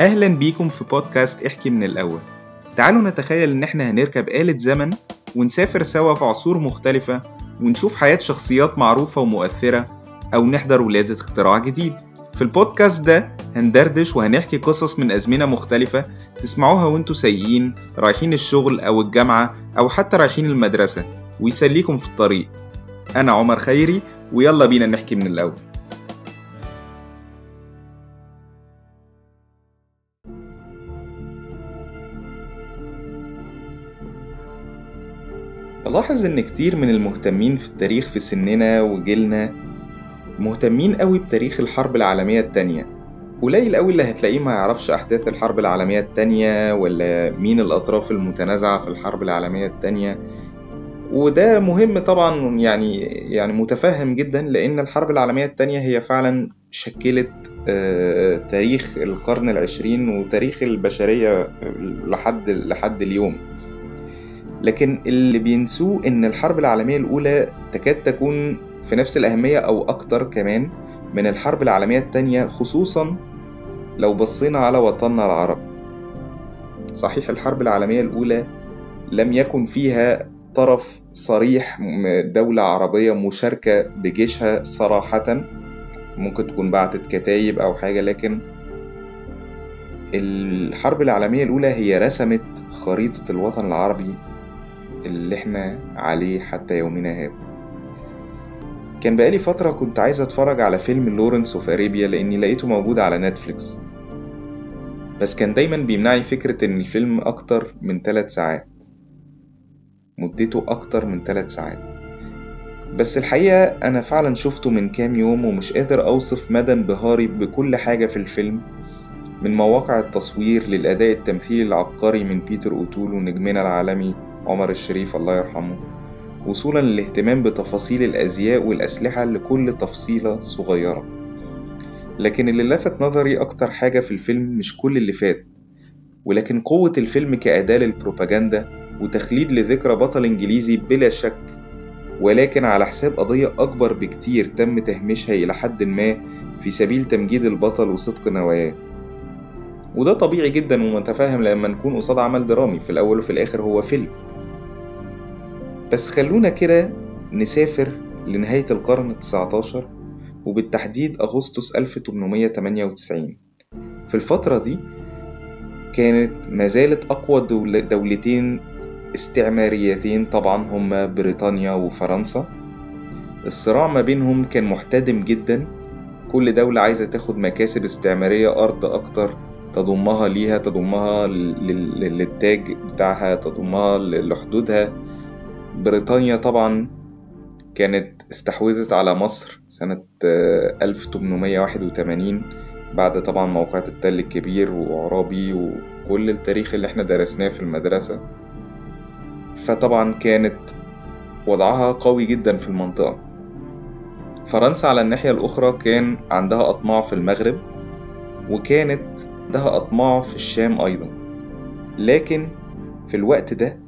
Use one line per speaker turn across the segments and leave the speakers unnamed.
أهلا بيكم في بودكاست إحكي من الأول. تعالوا نتخيل إن إحنا هنركب آلة زمن ونسافر سوا في عصور مختلفة ونشوف حياة شخصيات معروفة ومؤثرة أو نحضر ولادة اختراع جديد. في البودكاست ده هندردش وهنحكي قصص من أزمنة مختلفة تسمعوها وانتوا سايقين رايحين الشغل أو الجامعة أو حتى رايحين المدرسة ويسليكم في الطريق. أنا عمر خيري ويلا بينا نحكي من الأول. بلاحظ إن كتير من المهتمين في التاريخ في سننا وجيلنا مهتمين قوي بتاريخ الحرب العالمية التانية. قليل قوي اللي هتلاقيه ما يعرفش أحداث الحرب العالمية التانية ولا مين الأطراف المتنازعة في الحرب العالمية التانية. وده مهم طبعا يعني يعني متفهم جدا لأن الحرب العالمية التانية هي فعلا شكلت آه، تاريخ القرن العشرين وتاريخ البشرية لحد لحد اليوم. لكن اللي بينسوه إن الحرب العالمية الأولى تكاد تكون في نفس الأهمية أو أكتر كمان من الحرب العالمية التانية خصوصا لو بصينا على وطننا العرب صحيح الحرب العالمية الأولى لم يكن فيها طرف صريح دولة عربية مشاركة بجيشها صراحة. ممكن تكون بعتت كتايب أو حاجة لكن الحرب العالمية الأولى هي رسمت خريطة الوطن العربي اللي إحنا عليه حتى يومنا هذا. كان بقالي فترة كنت عايز أتفرج على فيلم لورنس أوف أريبيا لأني لقيته موجود على نتفليكس. بس كان دايما بيمنعي فكرة إن الفيلم أكتر من 3 ساعات. مدته أكتر من 3 ساعات. بس الحقيقة أنا فعلا شفته من كام يوم ومش قادر أوصف مدى انبهاري بكل حاجة في الفيلم من مواقع التصوير للأداء التمثيلي العبقري من بيتر أوتول ونجمنا العالمي عمر الشريف الله يرحمه وصولا للاهتمام بتفاصيل الأزياء والأسلحة لكل تفصيلة صغيرة. لكن اللي لفت نظري أكتر حاجة في الفيلم مش كل اللي فات ولكن قوة الفيلم كأداة للبروباجندا وتخليد لذكرى بطل إنجليزي بلا شك ولكن على حساب قضية أكبر بكتير تم تهميشها إلى حد ما في سبيل تمجيد البطل وصدق نواياه. وده طبيعي جدا ومتفاهم لما نكون قصاد عمل درامي في الأول وفي الآخر هو فيلم. بس خلونا كده نسافر لنهاية القرن التسعتاشر وبالتحديد أغسطس 1898 في الفترة دي كانت ما زالت أقوى دول دولتين استعماريتين طبعا هما بريطانيا وفرنسا. الصراع ما بينهم كان محتدم جدا. كل دولة عايزة تاخد مكاسب استعمارية أرض أكتر تضمها ليها تضمها للتاج بتاعها تضمها لحدودها. بريطانيا طبعا كانت استحوذت على مصر سنة 1881 بعد طبعا موقعة التل الكبير وعرابي وكل التاريخ اللي إحنا درسناه في المدرسة. فطبعا كانت وضعها قوي جدا في المنطقة. فرنسا على الناحية الأخرى كان عندها أطماع في المغرب وكانت عندها أطماع في الشام أيضا. لكن في الوقت ده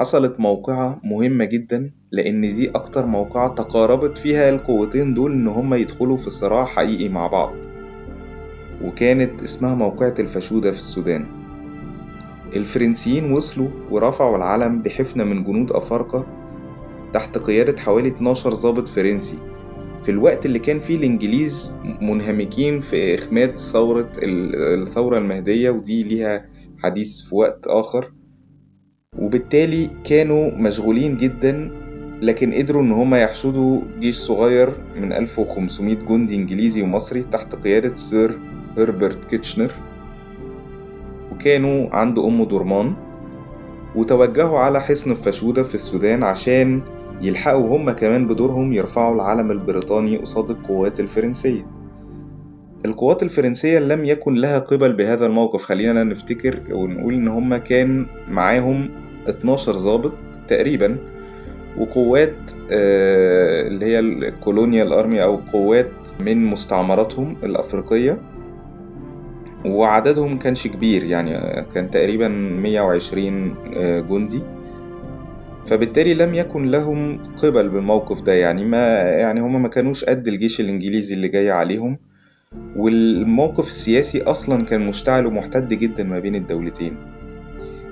حصلت موقعة مهمة جدا لأن دي أكتر موقعة تقاربت فيها القوتين دول إن هما يدخلوا في صراع حقيقي مع بعض. وكانت اسمها موقعة الفاشودة في السودان. الفرنسيين وصلوا ورفعوا العلم بحفنة من جنود أفارقة تحت قيادة حوالي 12 ضابط فرنسي. في الوقت اللي كان فيه الإنجليز منهمكين في إخماد ثورة الثورة المهدية ودي ليها حديث في وقت آخر. وبالتالي كانوا مشغولين جدا لكن قدروا إن هما يحشدوا جيش صغير من 1500 جندي إنجليزي ومصري تحت قيادة سير هربرت كيتشنر. وكانوا عند أم درمان وتوجهوا على حصن الفاشودة في السودان عشان يلحقوا هما كمان بدورهم يرفعوا العلم البريطاني قصاد القوات الفرنسية. القوات الفرنسية لم يكن لها قبل بهذا الموقف. خلينا نفتكر ونقول إن هما كان معاهم 12 ضابط تقريبا وقوات آه، اللي هي ال colonial army أو قوات من مستعمراتهم الأفريقية. وعددهم كانش كبير يعني كان تقريبا 120 آه، جندي. فبالتالي لم يكن لهم قبل بالموقف ده يعني ما يعني هما ما كانوش قد الجيش الإنجليزي اللي جاي عليهم. والموقف السياسي أصلا كان مشتعل ومحتد جدا ما بين الدولتين.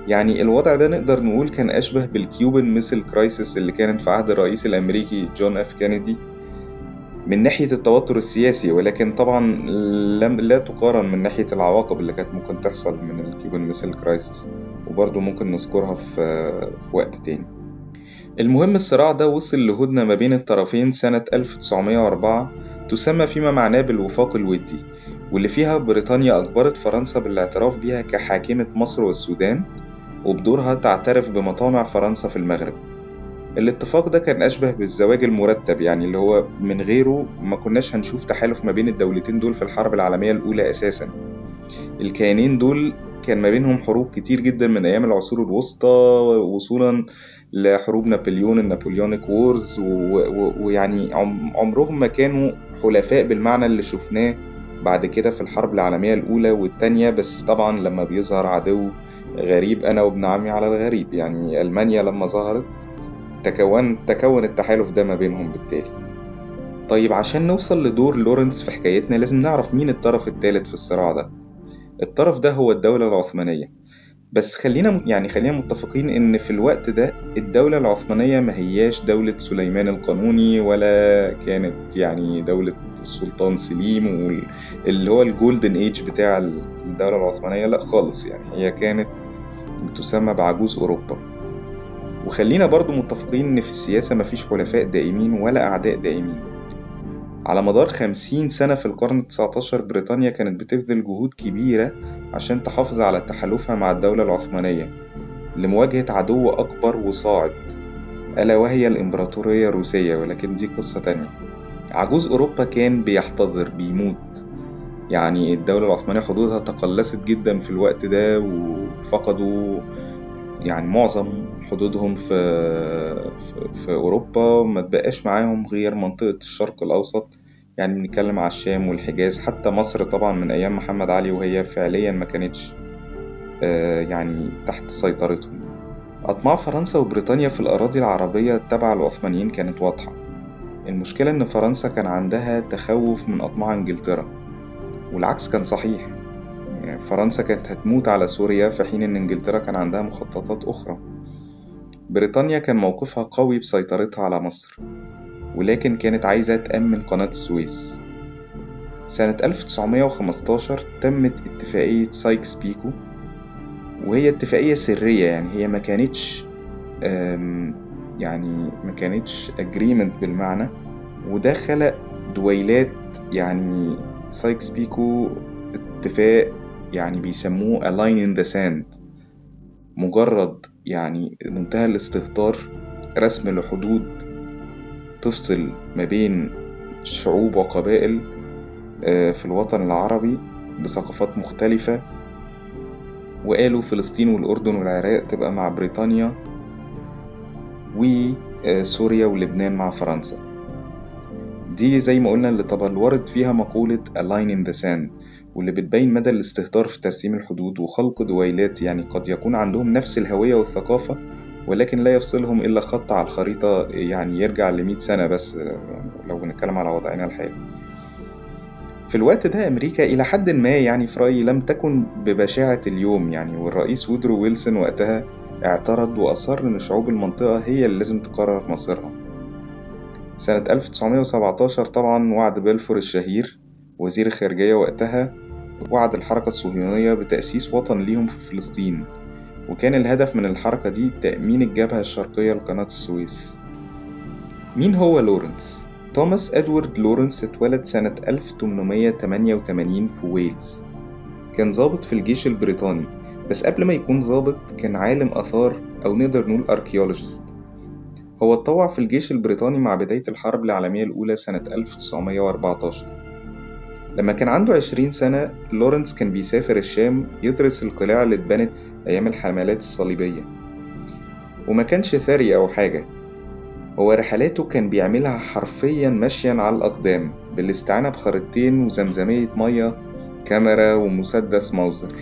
يعني الوضع ده نقدر نقول كان أشبه بال Cuban Missile Crisis اللي كانت في عهد الرئيس الأمريكي جون إف كينيدي من ناحية التوتر السياسي ولكن طبعا لم لا تقارن من ناحية العواقب اللي كانت ممكن تحصل من ال Cuban Missile Crisis وبرضه ممكن نذكرها في, في وقت تاني. المهم الصراع ده وصل لهدنة ما بين الطرفين سنة 1904 تسمى فيما معناه بالوفاق الودي واللي فيها بريطانيا أجبرت فرنسا بالاعتراف بها كحاكمة مصر والسودان وبدورها تعترف بمطامع فرنسا في المغرب. الاتفاق ده كان أشبه بالزواج المرتب يعني اللي هو من غيره ما كناش هنشوف تحالف ما بين الدولتين دول في الحرب العالمية الأولى أساسا. الكيانين دول كان ما بينهم حروب كتير جدا من أيام العصور الوسطى وصولا لحروب نابليون النابليونيك وورز ويعني عمرهم ما كانوا حلفاء بالمعنى اللي شفناه بعد كده في الحرب العالمية الأولى والتانية. بس طبعا لما بيظهر عدو غريب أنا وابن عمي على الغريب. يعني ألمانيا لما ظهرت تكون تكون التحالف ده ما بينهم بالتالي. طيب عشان نوصل لدور لورنس في حكايتنا لازم نعرف مين الطرف الثالث في الصراع ده. الطرف ده هو الدولة العثمانية. بس خلينا يعني خلينا متفقين إن في الوقت ده الدولة العثمانية ما هياش دولة سليمان القانوني ولا كانت يعني دولة السلطان سليم اللي هو الجولدن إيج بتاع الدولة العثمانية. لا خالص يعني هي كانت بتسمى بعجوز أوروبا. وخلينا برضو متفقين إن في السياسة مفيش حلفاء دائمين ولا أعداء دائمين. على مدار خمسين سنة في القرن التسعتاشر بريطانيا كانت بتبذل جهود كبيرة عشان تحافظ على تحالفها مع الدولة العثمانية لمواجهة عدو أكبر وصاعد ألا وهي الإمبراطورية الروسية ولكن دي قصة تانية. عجوز أوروبا كان بيحتضر بيموت. يعني الدولة العثمانية حدودها تقلصت جدا في الوقت ده وفقدوا يعني معظم حدودهم في, في, في أوروبا ما تبقاش معاهم غير منطقة الشرق الأوسط. يعني بنتكلم على الشام والحجاز. حتى مصر طبعا من أيام محمد علي وهي فعليا ما كانتش آه، يعني تحت سيطرتهم. أطماع فرنسا وبريطانيا في الأراضي العربية التابعة للعثمانيين كانت واضحة. المشكلة إن فرنسا كان عندها تخوف من أطماع إنجلترا والعكس كان صحيح. يعني فرنسا كانت هتموت على سوريا في حين إن إنجلترا كان عندها مخططات أخرى. بريطانيا كان موقفها قوي بسيطرتها على مصر ولكن كانت عايزة تأمن قناة السويس. سنة 1915 تمت اتفاقية سايكس بيكو وهي اتفاقية سرية يعني هي ما كانتش يعني ما كانتش agreement بالمعنى وده خلق دويلات يعني سايكس بيكو اتفاق يعني بيسموه a line in the sand. مجرد يعني منتهى الاستهتار رسم لحدود تفصل ما بين شعوب وقبائل آه، في الوطن العربي بثقافات مختلفة وقالوا فلسطين والأردن والعراق تبقى مع بريطانيا وسوريا ولبنان مع فرنسا. دي زي ما قلنا اللي تبلورت فيها مقولة A line in the sand. واللي بتبين مدى الاستهتار في ترسيم الحدود وخلق دويلات يعني قد يكون عندهم نفس الهوية والثقافة ولكن لا يفصلهم إلا خط على الخريطة يعني يرجع لمئة سنة بس لو بنتكلم على وضعنا الحالي. في الوقت ده أمريكا إلى حد ما يعني في رأيي لم تكن ببشاعة اليوم يعني والرئيس وودرو ويلسون وقتها اعترض وأصر إن شعوب المنطقة هي اللي لازم تقرر مصيرها. سنة 1917 طبعا وعد بلفور الشهير وزير الخارجية وقتها وعد الحركة الصهيونية بتأسيس وطن ليهم في فلسطين وكان الهدف من الحركة دي تأمين الجبهة الشرقية لقناة السويس. مين هو لورنس؟ توماس إدوارد لورنس اتولد سنة 1888 في ويلز. كان ضابط في الجيش البريطاني بس قبل ما يكون ضابط كان عالم آثار أو نقدر نقول archaeologist هو اتطوع في الجيش البريطاني مع بداية الحرب العالمية الأولى سنة 1914 لما كان عنده عشرين سنة لورنس كان بيسافر الشام يدرس القلاع اللي اتبنت أيام الحملات الصليبية. وما كانش ثري أو حاجة. هو رحلاته كان بيعملها حرفيا مشيا على الأقدام بالاستعانة بخريطتين وزمزمية مية كاميرا ومسدس موزر.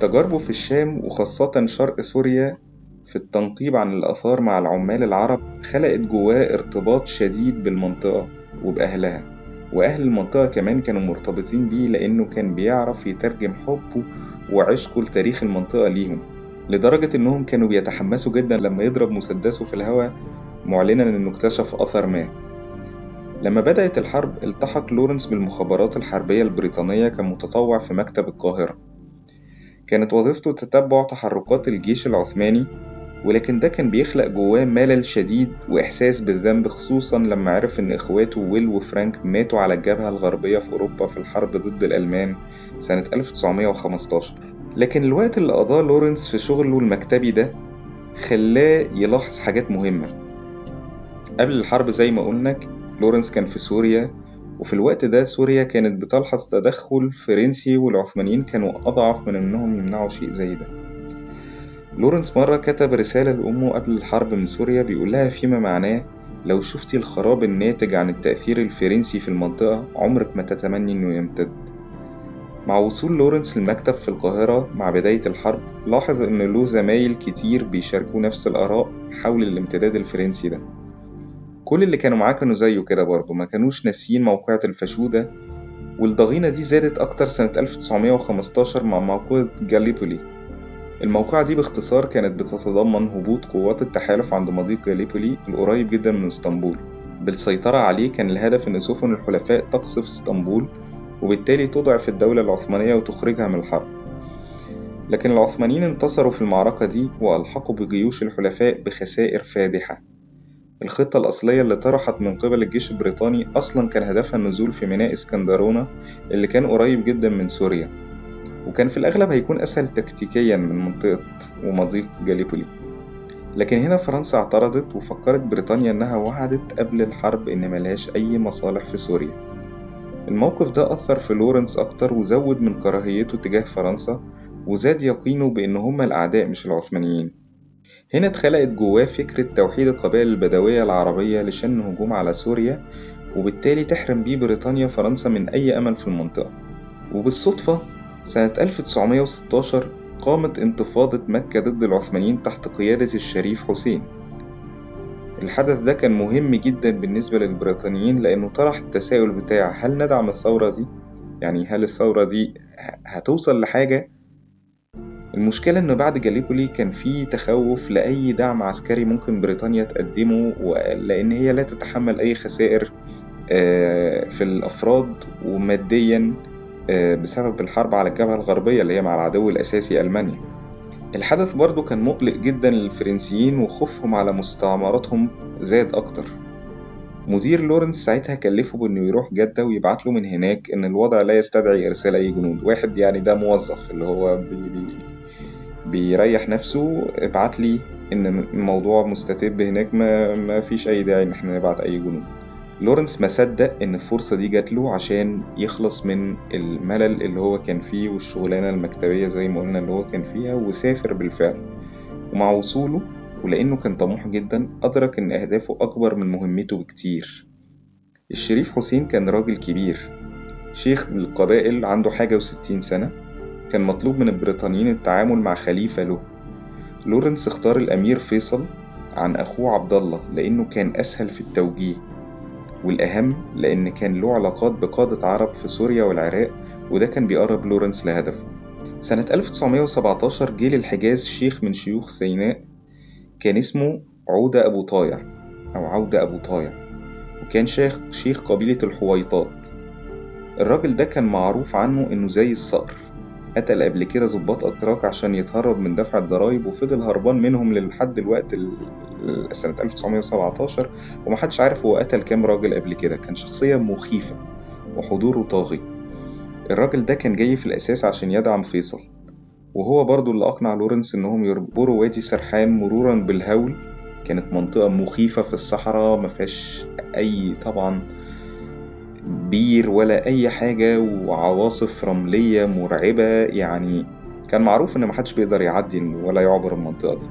تجاربه في الشام وخاصة شرق سوريا في التنقيب عن الآثار مع العمال العرب خلقت جواه ارتباط شديد بالمنطقة وبأهلها. وأهل المنطقة كمان كانوا مرتبطين بيه لأنه كان بيعرف يترجم حبه وعشقه لتاريخ المنطقة ليهم لدرجة إنهم كانوا بيتحمسوا جدا لما يضرب مسدسه في الهواء معلنا إنه اكتشف أثر ما. لما بدأت الحرب التحق لورنس بالمخابرات الحربية البريطانية كمتطوع في مكتب القاهرة. كانت وظيفته تتبع تحركات الجيش العثماني ولكن ده كان بيخلق جواه ملل شديد وإحساس بالذنب خصوصا لما عرف إن إخواته ويل وفرانك ماتوا على الجبهة الغربية في أوروبا في الحرب ضد الألمان سنة 1915 لكن الوقت اللي قضاه لورنس في شغله المكتبي ده خلاه يلاحظ حاجات مهمة. قبل الحرب زي ما قلنا لورنس كان في سوريا وفي الوقت ده سوريا كانت بتلحظ تدخل فرنسي والعثمانيين كانوا أضعف من إنهم يمنعوا شيء زي ده. لورنس مرة كتب رسالة لأمه قبل الحرب من سوريا بيقول لها فيما معناه لو شفتي الخراب الناتج عن التأثير الفرنسي في المنطقة عمرك ما تتمني إنه يمتد. مع وصول لورنس المكتب في القاهرة مع بداية الحرب لاحظ إن له زمايل كتير بيشاركوا نفس الآراء حول الامتداد الفرنسي ده. كل اللي كانوا معاه كانوا زيه كده برضه ما كانوش ناسيين موقعة الفاشودة والضغينة دي زادت أكتر سنة 1915 مع موقعة جاليبولي. الموقعة دي باختصار كانت بتتضمن هبوط قوات التحالف عند مضيق جاليبولي القريب جدا من اسطنبول. بالسيطرة عليه كان الهدف إن سفن الحلفاء تقصف اسطنبول وبالتالي تضعف الدولة العثمانية وتخرجها من الحرب. لكن العثمانيين انتصروا في المعركة دي وألحقوا بجيوش الحلفاء بخسائر فادحة. الخطة الأصلية اللي طرحت من قبل الجيش البريطاني أصلا كان هدفها النزول في ميناء اسكندرونة اللي كان قريب جدا من سوريا. وكان في الأغلب هيكون أسهل تكتيكيا من منطقة ومضيق جاليبولي. لكن هنا فرنسا اعترضت وفكرت بريطانيا إنها وعدت قبل الحرب إن ملهاش أي مصالح في سوريا. الموقف ده أثر في لورنس أكتر وزود من كراهيته تجاه فرنسا وزاد يقينه بإن هما الأعداء مش العثمانيين. هنا اتخلقت جواه فكرة توحيد القبائل البدوية العربية لشن هجوم على سوريا وبالتالي تحرم بيه بريطانيا فرنسا من أي أمل في المنطقة. وبالصدفة سنة 1916 قامت انتفاضة مكة ضد العثمانيين تحت قيادة الشريف حسين الحدث ده كان مهم جدا بالنسبة للبريطانيين لأنه طرح التساؤل بتاع هل ندعم الثورة دي؟ يعني هل الثورة دي هتوصل لحاجة؟ المشكلة إن بعد جاليبولي كان في تخوف لأي دعم عسكري ممكن بريطانيا تقدمه لأن هي لا تتحمل أي خسائر في الأفراد وماديا بسبب الحرب على الجبهة الغربية اللي هي مع العدو الأساسي ألمانيا. الحدث برضه كان مقلق جدا للفرنسيين وخوفهم على مستعمراتهم زاد أكتر. مدير لورنس ساعتها كلفه بإنه يروح جدة ويبعت له من هناك إن الوضع لا يستدعي إرسال أي جنود. واحد يعني ده موظف اللي هو بي بي بيريح نفسه. ابعت لي إن الموضوع مستتب هناك ما, ما فيش أي داعي إن إحنا نبعت أي جنود. لورنس ما صدق إن الفرصة دي جات له عشان يخلص من الملل اللي هو كان فيه والشغلانة المكتبية زي ما قلنا اللي هو كان فيها وسافر بالفعل. ومع وصوله ولأنه كان طموح جدا أدرك إن أهدافه أكبر من مهمته بكتير. الشريف حسين كان راجل كبير. شيخ القبائل عنده حاجة وستين سنة. كان مطلوب من البريطانيين التعامل مع خليفة له. لورنس اختار الأمير فيصل عن أخوه عبد الله لأنه كان أسهل في التوجيه. والأهم لأن كان له علاقات بقادة عرب في سوريا والعراق وده كان بيقرب لورنس لهدفه. سنة 1917 جه للحجاز شيخ من شيوخ سيناء كان اسمه عودة أبو طايع أو عودة أبو طايع وكان شيخ شيخ قبيلة الحويطات. الراجل ده كان معروف عنه إنه زي الصقر. قتل قبل كده ظباط أتراك عشان يتهرب من دفع الضرايب وفضل هربان منهم لحد الوقت سنة 1917 ومحدش عارف هو قتل كام راجل قبل كده. كان شخصية مخيفة وحضوره طاغي. الراجل ده كان جاي في الأساس عشان يدعم فيصل وهو برضو اللي أقنع لورنس إنهم يربروا وادي سرحان مرورا بالهول. كانت منطقة مخيفة في الصحراء مفيهاش أي طبعا بير ولا أي حاجة وعواصف رملية مرعبة. يعني كان معروف إن محدش بيقدر يعدي ولا يعبر المنطقة دي.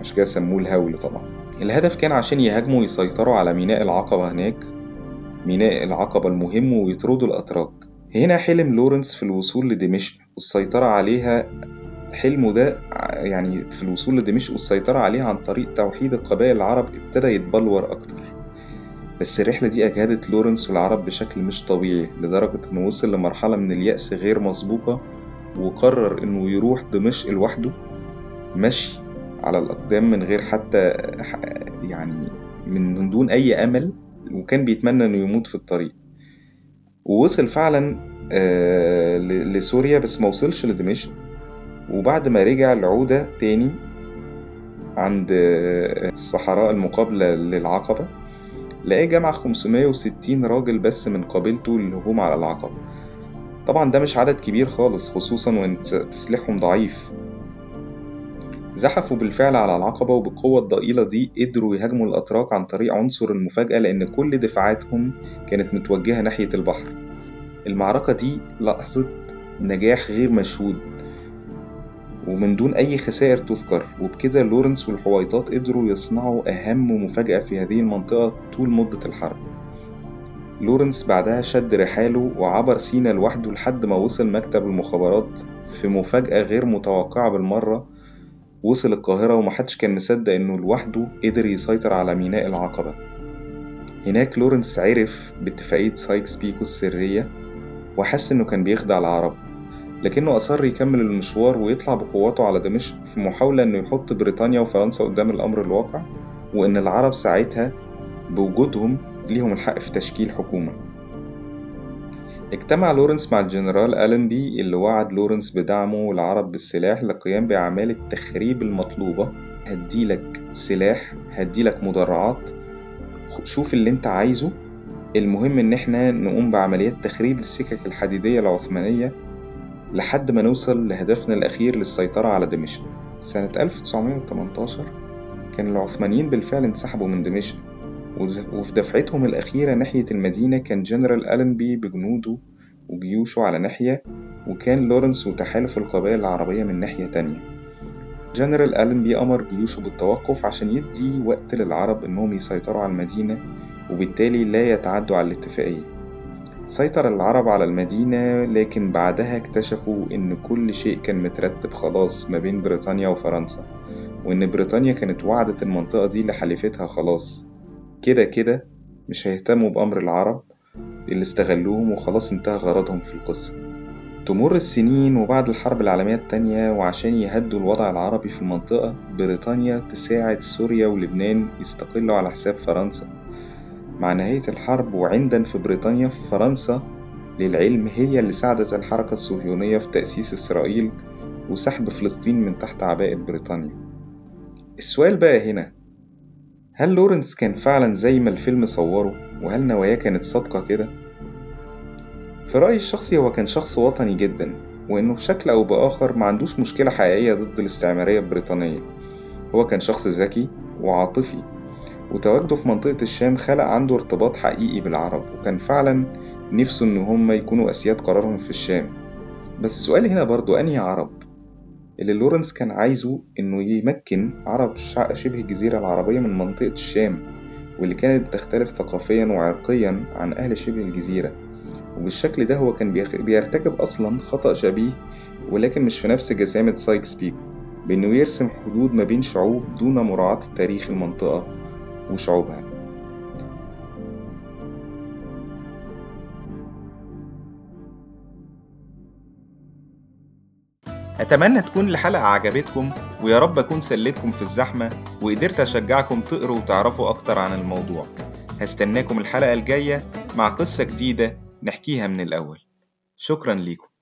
عشان كده سموه الهول طبعا. الهدف كان عشان يهاجموا ويسيطروا على ميناء العقبة هناك ميناء العقبة المهم ويطردوا الأتراك. هنا حلم لورنس في الوصول لدمشق والسيطرة عليها حلمه ده يعني في الوصول لدمشق والسيطرة عليها عن طريق توحيد القبائل العرب ابتدى يتبلور أكتر. بس الرحلة دي أجهدت لورنس والعرب بشكل مش طبيعي لدرجة إنه وصل لمرحلة من اليأس غير مسبوقة وقرر إنه يروح دمشق لوحده مشي على الأقدام من غير حتى يعني من دون أي أمل وكان بيتمنى إنه يموت في الطريق. ووصل فعلا آه، لسوريا بس ما وصلش لدمشق. وبعد ما رجع العودة تاني عند آه، الصحراء المقابلة للعقبة لقى جمع 560 راجل بس من قبيلته للهجوم على العقبة طبعا ده مش عدد كبير خالص خصوصا وإن تسليحهم ضعيف. زحفوا بالفعل على العقبة وبالقوة الضئيلة دي قدروا يهاجموا الأتراك عن طريق عنصر المفاجأة لأن كل دفاعاتهم كانت متوجهة ناحية البحر. المعركة دي لحظة نجاح غير مشهود. ومن دون أي خسائر تذكر. وبكده لورنس والحويطات قدروا يصنعوا أهم مفاجأة في هذه المنطقة طول مدة الحرب. لورنس بعدها شد رحاله وعبر سينا لوحده لحد ما وصل مكتب المخابرات في مفاجأة غير متوقعة بالمرة. وصل القاهرة ومحدش كان مصدق إنه لوحده قدر يسيطر على ميناء العقبة. هناك لورنس عرف باتفاقية سايكس بيكو السرية وحس إنه كان بيخدع العرب. لكنه أصر يكمل المشوار ويطلع بقواته على دمشق في محاولة إنه يحط بريطانيا وفرنسا قدام الأمر الواقع وإن العرب ساعتها بوجودهم ليهم الحق في تشكيل حكومة. اجتمع لورنس مع الجنرال ألنبي اللي وعد لورنس بدعمه العرب بالسلاح للقيام بأعمال التخريب المطلوبة. هديلك سلاح هديلك مدرعات. شوف اللي أنت عايزه. المهم إن إحنا نقوم بعمليات تخريب السكك الحديدية العثمانية لحد ما نوصل لهدفنا الأخير للسيطرة على دمشق. سنة 1918 كان العثمانيين بالفعل انسحبوا من دمشق وفي دفعتهم الأخيرة ناحية المدينة كان جنرال ألنبي بجنوده وجيوشه على ناحية وكان لورنس وتحالف القبائل العربية من ناحية تانية. جنرال ألنبي أمر جيوشه بالتوقف عشان يدي وقت للعرب إنهم يسيطروا على المدينة وبالتالي لا يتعدوا على الاتفاقية. سيطر العرب على المدينة لكن بعدها اكتشفوا إن كل شيء كان مترتب خلاص ما بين بريطانيا وفرنسا وإن بريطانيا كانت وعدت المنطقة دي لحليفتها خلاص. كده كده مش هيهتموا بأمر العرب اللي استغلوهم وخلاص انتهى غرضهم في القصة. تمر السنين وبعد الحرب العالمية التانية وعشان يهدوا الوضع العربي في المنطقة بريطانيا تساعد سوريا ولبنان يستقلوا على حساب فرنسا. مع نهاية الحرب وعندا في بريطانيا فرنسا للعلم هي اللي ساعدت الحركة الصهيونية في تأسيس إسرائيل وسحب فلسطين من تحت عباءة بريطانيا. السؤال بقى هنا هل لورنس كان فعلا زي ما الفيلم صوره؟ وهل نواياه كانت صادقة كده؟ في رأيي الشخصي هو كان شخص وطني جدا وإنه بشكل أو بآخر ما عندوش مشكلة حقيقية ضد الاستعمارية البريطانية. هو كان شخص ذكي وعاطفي وتواجده في منطقة الشام خلق عنده ارتباط حقيقي بالعرب وكان فعلا نفسه إن هم يكونوا أسياد قرارهم في الشام. بس السؤال هنا برضو أنهي عرب؟ اللي لورنس كان عايزه إنه يمكن عرب شبه الجزيرة العربية من منطقة الشام واللي كانت بتختلف ثقافيا وعرقيا عن أهل شبه الجزيرة. وبالشكل ده هو كان بيرتكب أصلا خطأ شبيه ولكن مش في نفس جسامة سايكس بيكو بإنه يرسم حدود ما بين شعوب دون مراعاة تاريخ المنطقة. وشعوبها. أتمنى تكون الحلقة عجبتكم ويا رب أكون سليتكم في الزحمة وقدرت أشجعكم تقروا وتعرفوا أكتر عن الموضوع. هستناكم الحلقة الجاية مع قصة جديدة نحكيها من الأول. شكرا ليكم.